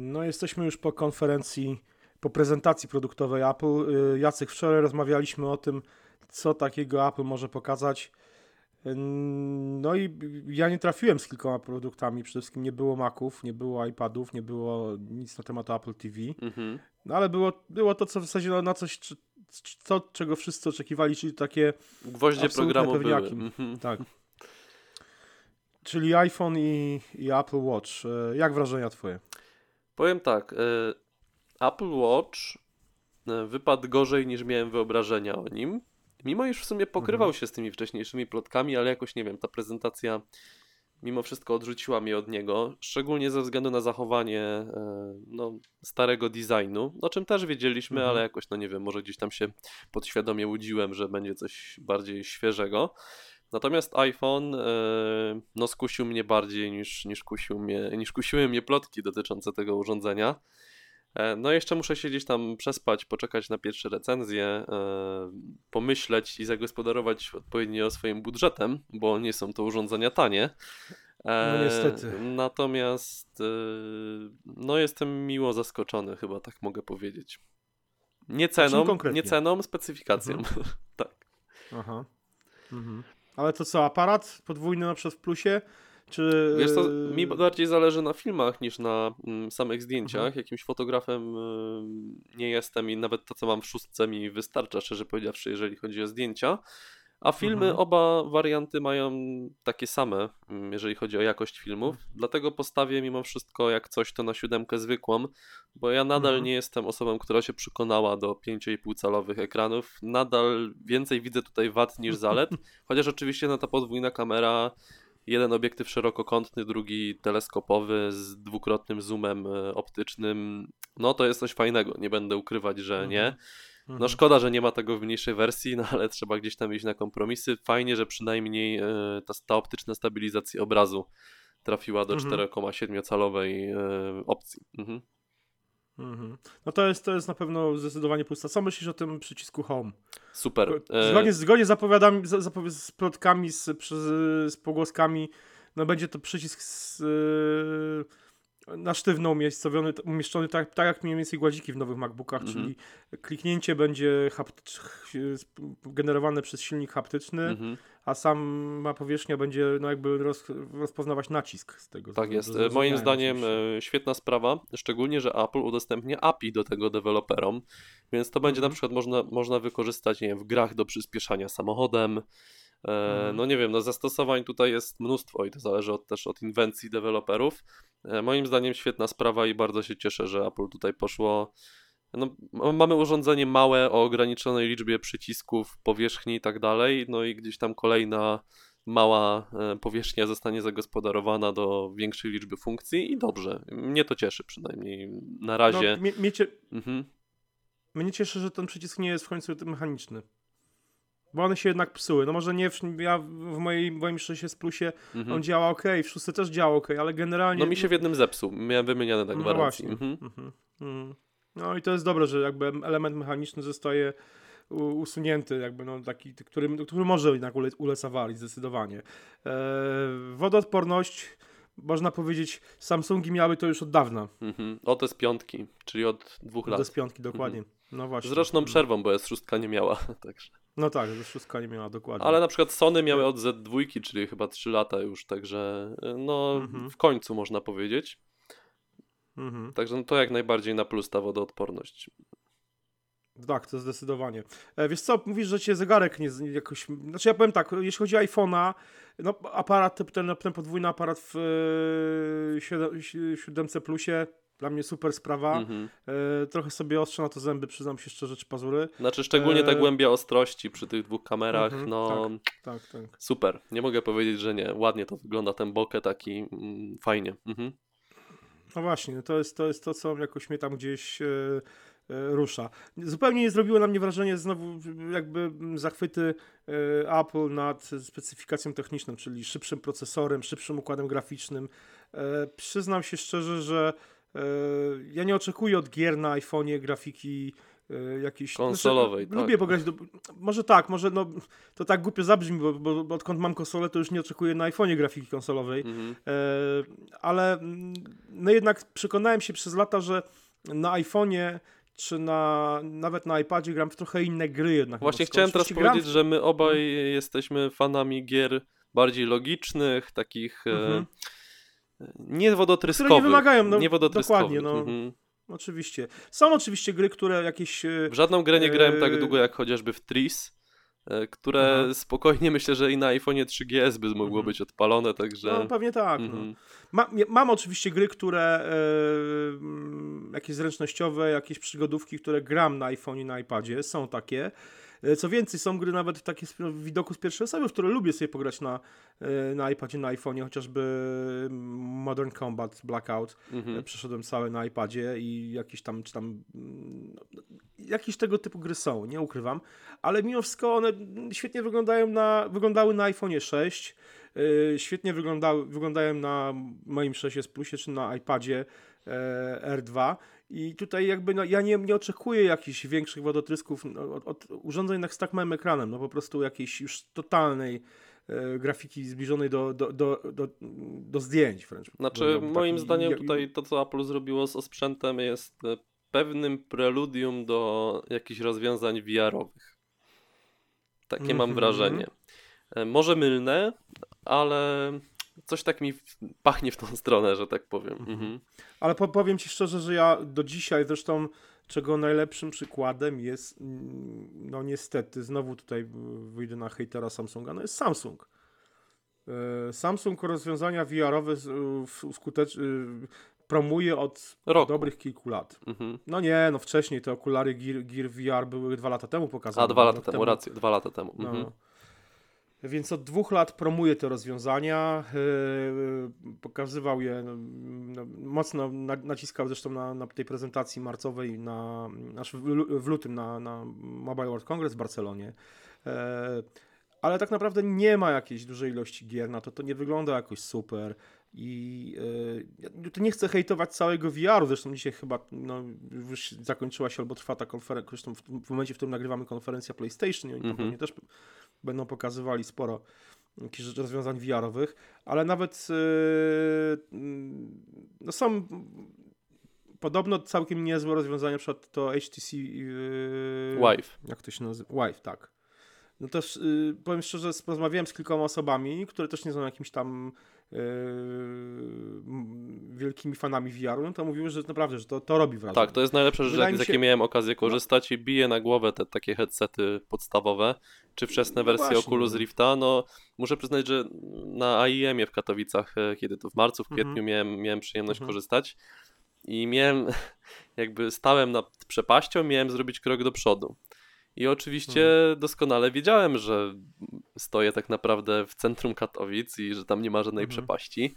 No jesteśmy już po konferencji, po prezentacji produktowej Apple. Y, Jacek, wczoraj rozmawialiśmy o tym, co takiego Apple może pokazać. No i ja nie trafiłem z kilkoma produktami. Przede wszystkim nie było Maców, nie było iPadów, nie było nic na temat Apple TV. Mhm. No ale było, było to, co w zasadzie na coś, to, czego wszyscy oczekiwali, czyli takie gwoździe programu pewniaki. Mhm. Tak. Czyli iPhone i, i Apple Watch. Y, jak wrażenia twoje? Powiem tak, Apple Watch wypadł gorzej niż miałem wyobrażenia o nim. Mimo iż w sumie pokrywał mhm. się z tymi wcześniejszymi plotkami, ale jakoś nie wiem, ta prezentacja mimo wszystko odrzuciła mnie od niego, szczególnie ze względu na zachowanie e, no, starego designu, o czym też wiedzieliśmy, mhm. ale jakoś, no nie wiem, może gdzieś tam się podświadomie łudziłem, że będzie coś bardziej świeżego. Natomiast iPhone e, no, skusił mnie bardziej niż, niż, kusił mnie, niż kusiły mnie plotki dotyczące tego urządzenia. E, no jeszcze muszę siedzieć tam przespać, poczekać na pierwsze recenzje, e, pomyśleć i zagospodarować odpowiednio swoim budżetem, bo nie są to urządzenia tanie. No niestety. Natomiast no jestem miło zaskoczony, chyba tak mogę powiedzieć. Nie ceną, nie ceną, specyfikacją. Mhm. tak. Aha. Mhm. Ale to co, aparat podwójny na przykład w plusie? Czy... Wiesz co, mi bardziej zależy na filmach niż na mm, samych zdjęciach. Mhm. Jakimś fotografem y, nie jestem i nawet to, co mam w szóstce mi wystarcza, szczerze powiedziawszy, jeżeli chodzi o zdjęcia. A filmy, mhm. oba warianty mają takie same, mm, jeżeli chodzi o jakość filmów. Mhm. Dlatego postawię mimo wszystko jak coś to na siódemkę zwykłą, bo ja nadal mhm. nie jestem osobą, która się przekonała do 5,5 calowych ekranów. Nadal więcej widzę tutaj wad niż zalet, chociaż oczywiście na ta podwójna kamera jeden obiektyw szerokokątny, drugi teleskopowy z dwukrotnym zoomem e, optycznym. No to jest coś fajnego, nie będę ukrywać, że nie. No mhm. szkoda, że nie ma tego w mniejszej wersji, no ale trzeba gdzieś tam iść na kompromisy. Fajnie, że przynajmniej e, ta, ta optyczna stabilizacja obrazu trafiła do mhm. 4,7 calowej e, opcji. Mhm. Mhm. No to jest, to jest na pewno zdecydowanie pusta. Co myślisz o tym przycisku Home? Super. Zgodnie, zgodnie z zapowiadami, z, z plotkami, z, z pogłoskami, no będzie to przycisk z, na sztywno umiejscowiony, umieszczony tak, tak jak mniej więcej gładziki w nowych MacBookach, -hmm. czyli kliknięcie będzie generowane przez silnik haptyczny, -hmm. a sama powierzchnia będzie no jakby roz, rozpoznawać nacisk z tego. Tak jest. Moim zdaniem e, świetna sprawa, szczególnie, że Apple udostępnia API do tego deweloperom, więc to będzie -hmm. na przykład można, można wykorzystać nie wiem, w grach do przyspieszania samochodem, mhm. No nie wiem, no zastosowań tutaj jest mnóstwo i to zależy od, też od inwencji deweloperów. E, moim zdaniem świetna sprawa i bardzo się cieszę, że Apple tutaj poszło. No, mamy urządzenie małe o ograniczonej liczbie przycisków, powierzchni i tak dalej, no i gdzieś tam kolejna mała e, powierzchnia zostanie zagospodarowana do większej liczby funkcji i dobrze. Mnie to cieszy przynajmniej na razie. No, mnie, mnie, cie... mhm. mnie cieszy, że ten przycisk nie jest w końcu mechaniczny. Bo one się jednak psuły. No może nie, w, ja w mojej, moim 6 plusie mhm. on działa ok, w szóstce też działa ok, ale generalnie... No mi się w jednym zepsuł, miałem wymieniane na gwarancji. No właśnie. Mhm. Mhm. No i to jest dobre, że jakby element mechaniczny zostaje usunięty, jakby no taki, który, który może jednak ulec awarić zdecydowanie. Eee, wodoodporność można powiedzieć, Samsungi miały to już od dawna. Mhm. O, to z piątki, czyli od dwóch lat. To z piątki, dokładnie. Mhm. No właśnie. Z roczną przerwą, bo jest szóstka nie miała, także. No tak, szóstka nie miała, dokładnie. Ale na przykład Sony miały od Z2, czyli chyba 3 lata już, także no mhm. w końcu można powiedzieć. Mhm. Także no, to jak najbardziej na plus ta wodoodporność. Tak, to zdecydowanie. E, wiesz co, mówisz, że cię zegarek nie jakoś... Znaczy ja powiem tak, jeśli chodzi o iPhone'a, no aparat, ten, ten podwójny aparat w e, 7, Plusie dla mnie super sprawa. Mhm. E, trochę sobie ostrzę na to zęby, przyznam się szczerze, czy pazury. Znaczy szczególnie ta e, głębia ostrości przy tych dwóch kamerach, mhm, no tak, tak, tak, super. Nie mogę powiedzieć, że nie. Ładnie to wygląda, ten bokeh taki mm, fajnie. Mhm. No właśnie, to jest, to jest to, co jakoś mnie tam gdzieś... E, E, rusza. Zupełnie nie zrobiło na mnie wrażenie znowu jakby zachwyty Apple nad specyfikacją techniczną, czyli szybszym procesorem, szybszym układem graficznym. Przyznam się szczerze, że ja nie oczekuję od gier na iPhone'ie grafiki y, jakiejś... Konsolowej, znaczy, tak. Lubię pograć, do, może tak, może no, to tak głupio zabrzmi, bo, bo, bo odkąd mam konsolę, to już nie oczekuję na iPhone'ie grafiki konsolowej, Mhm. e, ale mm, no jednak przekonałem się przez lata, że na iPhone'ie czy na, nawet na iPadzie gram w trochę inne gry jednak. Właśnie chciałem teraz powiedzieć, w- że my obaj jesteśmy fanami gier bardziej logicznych, takich e, Mhm. Nie wodotryskowych. Które nie wymagają, no, nie dokładnie, no. Mhm. Oczywiście. Są oczywiście gry, które jakieś... e, W żadną grę nie grałem tak długo jak chociażby w Tris, e, które spokojnie myślę, że i na iPhone'ie 3GS by mogło Mhm. być odpalone, także... No pewnie tak. No. Mhm. Ma, mam oczywiście gry, które e, jakieś zręcznościowe, jakieś przygodówki, które gram na iPhone i na iPadzie, są takie. E, Co więcej, są gry nawet takie w widoku z pierwszej osoby, w które lubię sobie pograć na, e, na iPadzie, na iPhone'ie, chociażby Modern Combat Blackout. Mhm. E, Przeszedłem cały na iPadzie i jakieś tam, czy tam, mm, jakieś tego typu gry są, nie ukrywam, ale mimo wszystko one świetnie wyglądają na, wyglądały na iPhone'ie 6, yy, świetnie wyglądały, wyglądają na moim 6S Plusie czy na iPadzie e, R2 i tutaj jakby no, ja nie, nie oczekuję jakichś większych wodotrysków no, od, od urządzeń jednak z tak małym ekranem, no po prostu jakiejś już totalnej e, grafiki zbliżonej do, do, do, do, do zdjęć wręcz. Znaczy, powiedziałbym, moim taki- zdaniem tutaj to, co Apple zrobiło z osprzętem jest e, pewnym preludium do jakichś rozwiązań VR-owych. Takie mam Mhm. wrażenie. E, Może mylne, ale coś tak mi pachnie w tą stronę, że tak powiem. Mhm. Ale po, powiem ci szczerze, że ja do dzisiaj zresztą, czego najlepszym przykładem jest, no niestety, znowu tutaj wyjdę na hejtera Samsunga, no jest Samsung. E, Samsung rozwiązania VR-owe skutecz, y, promuje od Roku. dobrych kilku lat. Mhm. No nie, no wcześniej te okulary Gear, Gear VR były dwa lata temu pokazane. A dwa lata Rok temu, rację, dwa lata temu. no. Więc od dwóch lat promuje te rozwiązania. yy, pokazywał je, no, no, mocno na, naciskał zresztą na, na tej prezentacji marcowej, na, aż w, lu- w lutym na, na Mobile World Congress w Barcelonie. E, ale tak naprawdę nie ma jakiejś dużej ilości gier na to, to nie wygląda jakoś super. I e, ja tu nie chcę hejtować całego VR-u, zresztą dzisiaj chyba no, już zakończyła się albo trwa ta konferencja, zresztą w, w momencie, w którym nagrywamy konferencja PlayStation i oni tam Mhm. pewnie też będą pokazywali sporo jakichś rozwiązań VR-owych, ale nawet yy, mm, no są podobno całkiem niezłe rozwiązania, na przykład to HTC yy, Wife. jak to się nazywa? Wife, tak. No też yy, powiem szczerze, z- porozmawiałem z kilkoma osobami, które też nie są jakimiś tam m, wielkimi fanami VR-u, no to mówiły, że naprawdę, że to, to robi wrażenie. Tak, to jest najlepsza rzecz, jak- z się- jakiej miałem okazję korzystać i bije na głowę te takie headsety podstawowe, czy wczesne No wersje właśnie, Oculus no. Rifta, no muszę przyznać, że na AIM-ie w Katowicach, e, kiedy to w marcu, w Mhm. kwietniu miałem, miałem przyjemność Mhm. korzystać i miałem, jakby stałem nad przepaścią, miałem zrobić krok do przodu. I oczywiście Mhm. doskonale wiedziałem, że stoję tak naprawdę w centrum Katowic i że tam nie ma żadnej Mhm. przepaści,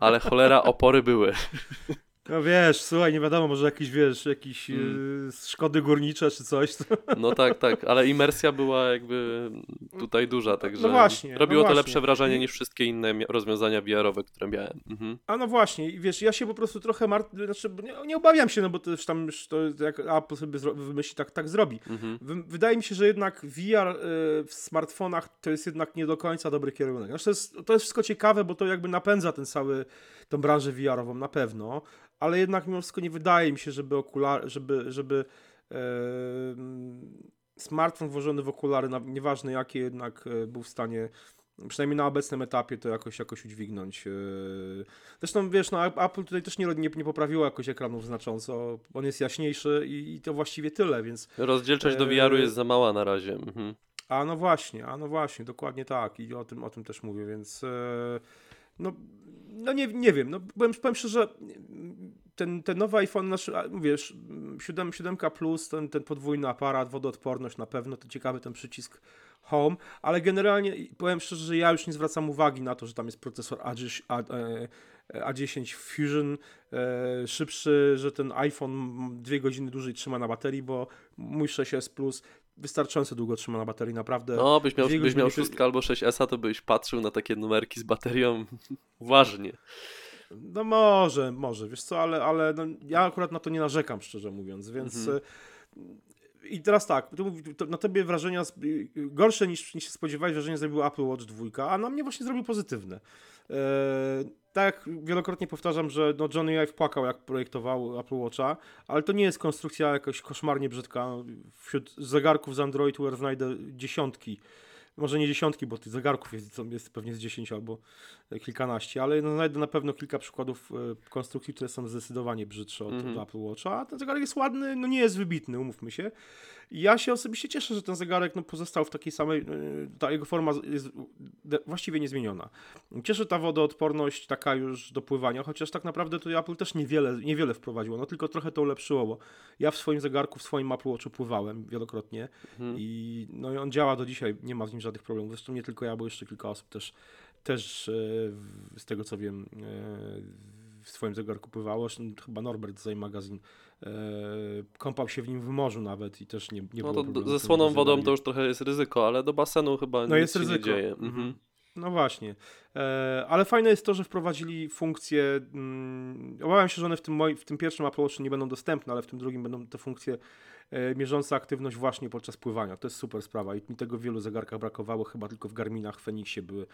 ale cholera opory były. No wiesz, słuchaj, nie wiadomo, może jakieś, wiesz, jakieś Mm. yy, szkody górnicze czy coś. To... No tak, tak, ale imersja była jakby tutaj duża, także właśnie, no robiło to właśnie. lepsze wrażenie niż wszystkie inne rozwiązania VR-owe, które miałem. Mhm. A no właśnie, i wiesz, ja się po prostu trochę martwię, znaczy nie, nie obawiam się, no bo to już tam już to jak Apple sobie wymyśli, tak, tak zrobi. Mhm. Wy- Wydaje mi się, że jednak VR y, w smartfonach to jest jednak nie do końca dobry kierunek. Znaczy to, jest, to jest wszystko ciekawe, bo to jakby napędza ten cały, tą branżę VR-ową na pewno, ale jednak mimo wszystko nie wydaje mi się, żeby okular, żeby, żeby e, smartfon włożony w okulary, na, nieważne jakie jednak e, był w stanie przynajmniej na obecnym etapie to jakoś, jakoś udźwignąć. e. Zresztą wiesz, no, Apple tutaj też nie, nie, nie poprawiło jakoś ekranów znacząco, on jest jaśniejszy i, i to właściwie tyle, więc Rozdzielczość do VR-u jest za mała na razie. Mhm. a no właśnie, a no właśnie, dokładnie tak i o tym, o tym też mówię, więc e, no, no nie, nie wiem, no powiem, powiem szczerze, ten, ten nowy iPhone, znaczy, a, wiesz, 7, 7K Plus, ten, ten podwójny aparat, wodoodporność na pewno, to ciekawy ten przycisk Home, ale generalnie powiem szczerze, że ja już nie zwracam uwagi na to, że tam jest procesor A10, A, e, A10 Fusion e, szybszy, że ten iPhone dwie godziny dłużej trzyma na baterii, bo mój 6S Plus wystarczająco długo trzyma na baterii, naprawdę. No, byś miał, byś miał godziny- szóstkę albo 6S, to byś patrzył na takie numerki z baterią uważnie. No może, może, wiesz co, ale, ale no, ja akurat na to nie narzekam, szczerze mówiąc, więc Mhm. e, I teraz tak, na tobie wrażenia gorsze niż, niż się spodziewałeś, wrażenie zrobił Apple Watch 2, a na mnie właśnie zrobił pozytywne. Tak jak wielokrotnie powtarzam, że no Johnny Ive płakał jak projektował Apple Watcha, ale to nie jest konstrukcja jakoś koszmarnie brzydka. Wśród zegarków z Android Wear znajdę dziesiątki może nie dziesiątki, bo tych zegarków jest, jest pewnie z 10 albo kilkanaście, ale no, znajdę na pewno kilka przykładów e, konstrukcji, które są zdecydowanie brzydsze od, Mhm. od Apple Watcha. A ten zegarek jest ładny, no nie jest wybitny, umówmy się. Ja się osobiście cieszę, że ten zegarek no, pozostał w takiej samej, e, ta jego forma jest właściwie niezmieniona. Cieszy ta wodoodporność taka już do pływania, chociaż tak naprawdę to Apple też niewiele, niewiele wprowadziło, no tylko trochę to ulepszyło, bo ja w swoim zegarku, w swoim Apple Watchu pływałem wielokrotnie Mhm. i, no, i on działa do dzisiaj, nie ma z nim żadnych problemów. Zresztą nie tylko ja, bo jeszcze kilka osób też, też w- z tego co wiem, e, w swoim zegarku pływało. Chyba Norbert z magazyn e, kąpał się w nim w morzu nawet i też nie, nie No było to ze słoną wodą to już trochę jest ryzyko, ale do basenu chyba No nic jest się ryzyko. nie dzieje. Mhm. No właśnie. E, ale fajne jest to, że wprowadzili funkcje. Mm, obawiam się, że one w tym, w tym pierwszym Apple Watchu nie będą dostępne, ale w tym drugim będą te funkcje e, mierzące aktywność właśnie podczas pływania. To jest super sprawa i mi tego w wielu zegarkach brakowało. Chyba tylko w Garminach, Fenixie były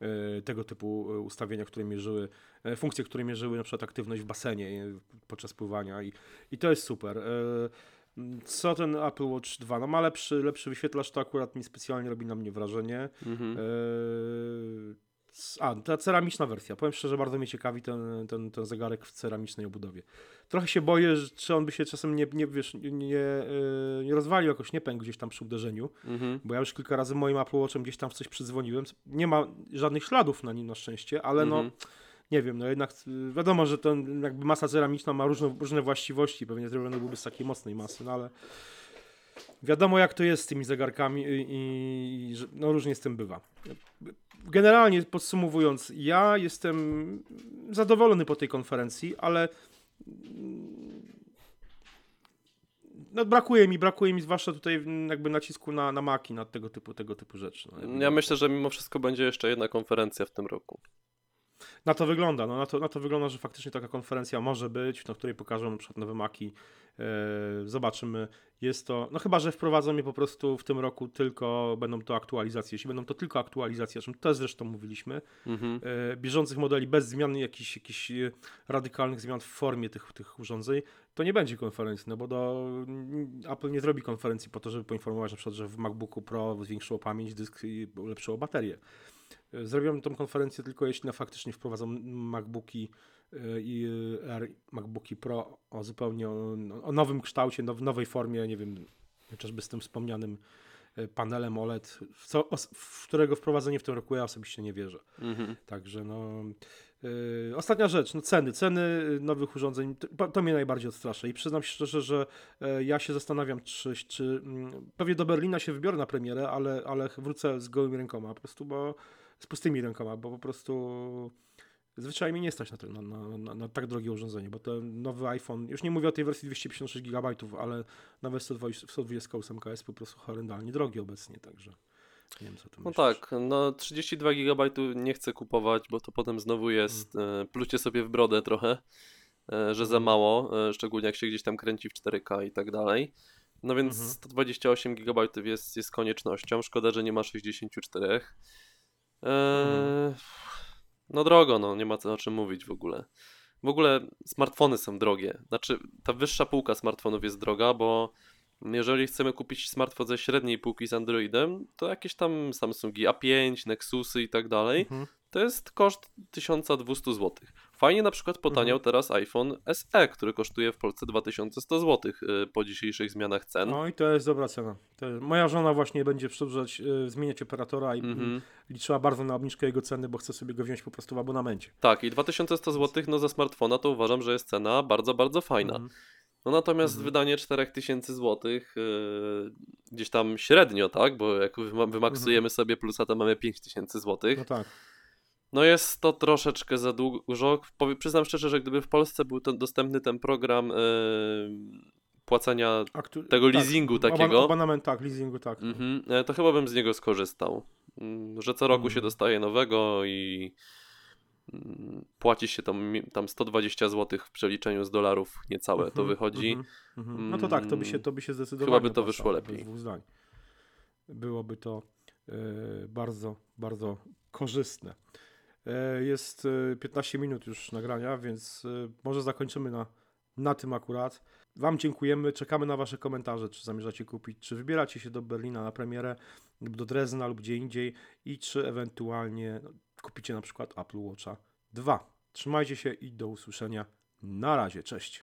e, tego typu ustawienia, które mierzyły, funkcje, które mierzyły na przykład aktywność w basenie podczas pływania i, i to jest super. E, co ten Apple Watch 2? No ma lepszy, lepszy wyświetlacz, to akurat mi specjalnie robi na mnie wrażenie. Mhm. C- A, ta ceramiczna wersja. Powiem szczerze, bardzo mnie ciekawi ten, ten, ten zegarek w ceramicznej obudowie. Trochę się boję, czy on by się czasem nie, nie, wiesz, nie, nie, e, nie rozwalił, jakoś nie pękł gdzieś tam przy uderzeniu, Mhm. bo ja już kilka razy moim Apple Watchem gdzieś tam w coś przydzwoniłem. Nie ma żadnych śladów na nim na szczęście, ale no Mhm. Nie wiem, no jednak y, wiadomo, że ten jakby masa ceramiczna ma różne, różne właściwości, pewnie zrobiony byłby z takiej mocnej masy, no ale wiadomo jak to jest z tymi zegarkami i, i, no różnie z tym bywa. Generalnie podsumowując, ja jestem zadowolony po tej konferencji, ale mm, no brakuje mi, brakuje mi zwłaszcza tutaj jakby nacisku na, na maki, na tego typu, tego typu rzeczy. No, Ja myślę, że mimo wszystko będzie jeszcze jedna konferencja w tym roku. Na to wygląda, no na to, na to wygląda, że faktycznie taka konferencja może być, na której pokażą na przykład nowe maki. E, zobaczymy. Jest to, no chyba, że wprowadzą je po prostu w tym roku tylko, będą to aktualizacje. Jeśli będą to tylko aktualizacje, o czym też zresztą mówiliśmy, Mhm. e, bieżących modeli bez zmian, jakichś, jakichś e, radykalnych zmian w formie tych, tych urządzeń, to nie będzie konferencji, no bo do, Apple nie zrobi konferencji po to, żeby poinformować na przykład, że w MacBooku Pro zwiększyło pamięć, dysk i ulepszyło baterię. E, Zrobią tą konferencję tylko jeśli na faktycznie wprowadzą MacBooki e, i e, R, MacBooki Pro o zupełnie o, o nowym kształcie, now, nowej formie, nie wiem, chociażby z tym wspomnianym panelem OLED, w, co, w którego wprowadzenie w tym roku ja osobiście nie wierzę. Mhm. Także no. Yy, ostatnia rzecz, no ceny. Ceny nowych urządzeń, to, to mnie najbardziej odstrasza. I przyznam się szczerze, że e, ja się zastanawiam, czy, czy mm, pewnie do Berlina się wybiorę na premierę, ale, ale wrócę z gołymi rękoma, po prostu, bo z pustymi rękoma, bo po prostu zwyczajnie nie stać na, to, na, na, na, tak drogie urządzenie, bo ten nowy iPhone, już nie mówię o tej wersji 256 GB, ale 120 128 jest po prostu horrendalnie drogi obecnie, także nie wiem co ty No myślisz. tak, no 32 GB nie chcę kupować, bo to potem znowu jest e, plucie sobie w brodę trochę, e, że za Mhm. mało, e, szczególnie jak się gdzieś tam kręci w 4K i tak dalej. No więc Mhm. 128 GB jest, jest koniecznością. Szkoda, że nie ma 64. E, Mhm. No drogo, no nie ma co o czym mówić w ogóle. W ogóle smartfony są drogie. Znaczy, ta wyższa półka smartfonów jest droga, bo jeżeli chcemy kupić smartfon ze średniej półki z Androidem, to jakieś tam Samsungi A5, Nexusy i tak dalej, Mhm. to jest koszt 1200 zł. Fajnie na przykład potaniał teraz iPhone SE, który kosztuje w Polsce 2100 zł y, po dzisiejszych zmianach cen. No i to jest dobra cena. Jest, moja żona właśnie będzie przedłużać, y, zmieniać operatora i Mhm. liczyła bardzo na obniżkę jego ceny, bo chce sobie go wziąć po prostu w abonamencie. Tak, i 2100 zł no za smartfona to uważam, że jest cena bardzo, bardzo fajna. Mhm. No natomiast Mhm. wydanie 4000 zł yy, gdzieś tam średnio, tak? Bo jak wyma- wymaksujemy sobie plusa, to mamy 5000 zł. No tak. No jest to troszeczkę za dużo. Powie- Przyznam szczerze, że gdyby w Polsce był ten, dostępny ten program yy, płacenia Aktu- tego leasingu takiego. Abonament, tak, leasingu, tak. Mhm, e, to chyba bym z niego skorzystał. Mm, Że co roku się Mhm. dostaje nowego i mm, płaci się tam, tam 120 zł w przeliczeniu z dolarów niecałe to Mhm, wychodzi. No to tak, to by się, to by się zdecydowanie Chyba by to wyszło lepiej. Byłoby to e, bardzo, bardzo korzystne. E, jest e, 15 minut już nagrania, więc e, może zakończymy na, na tym akurat. Wam dziękujemy, czekamy na Wasze komentarze, czy zamierzacie kupić, czy wybieracie się do Berlina na premierę, lub do Drezna, lub gdzie indziej i czy ewentualnie no, kupicie na przykład Apple Watcha 2. Trzymajcie się i do usłyszenia. Na razie, cześć.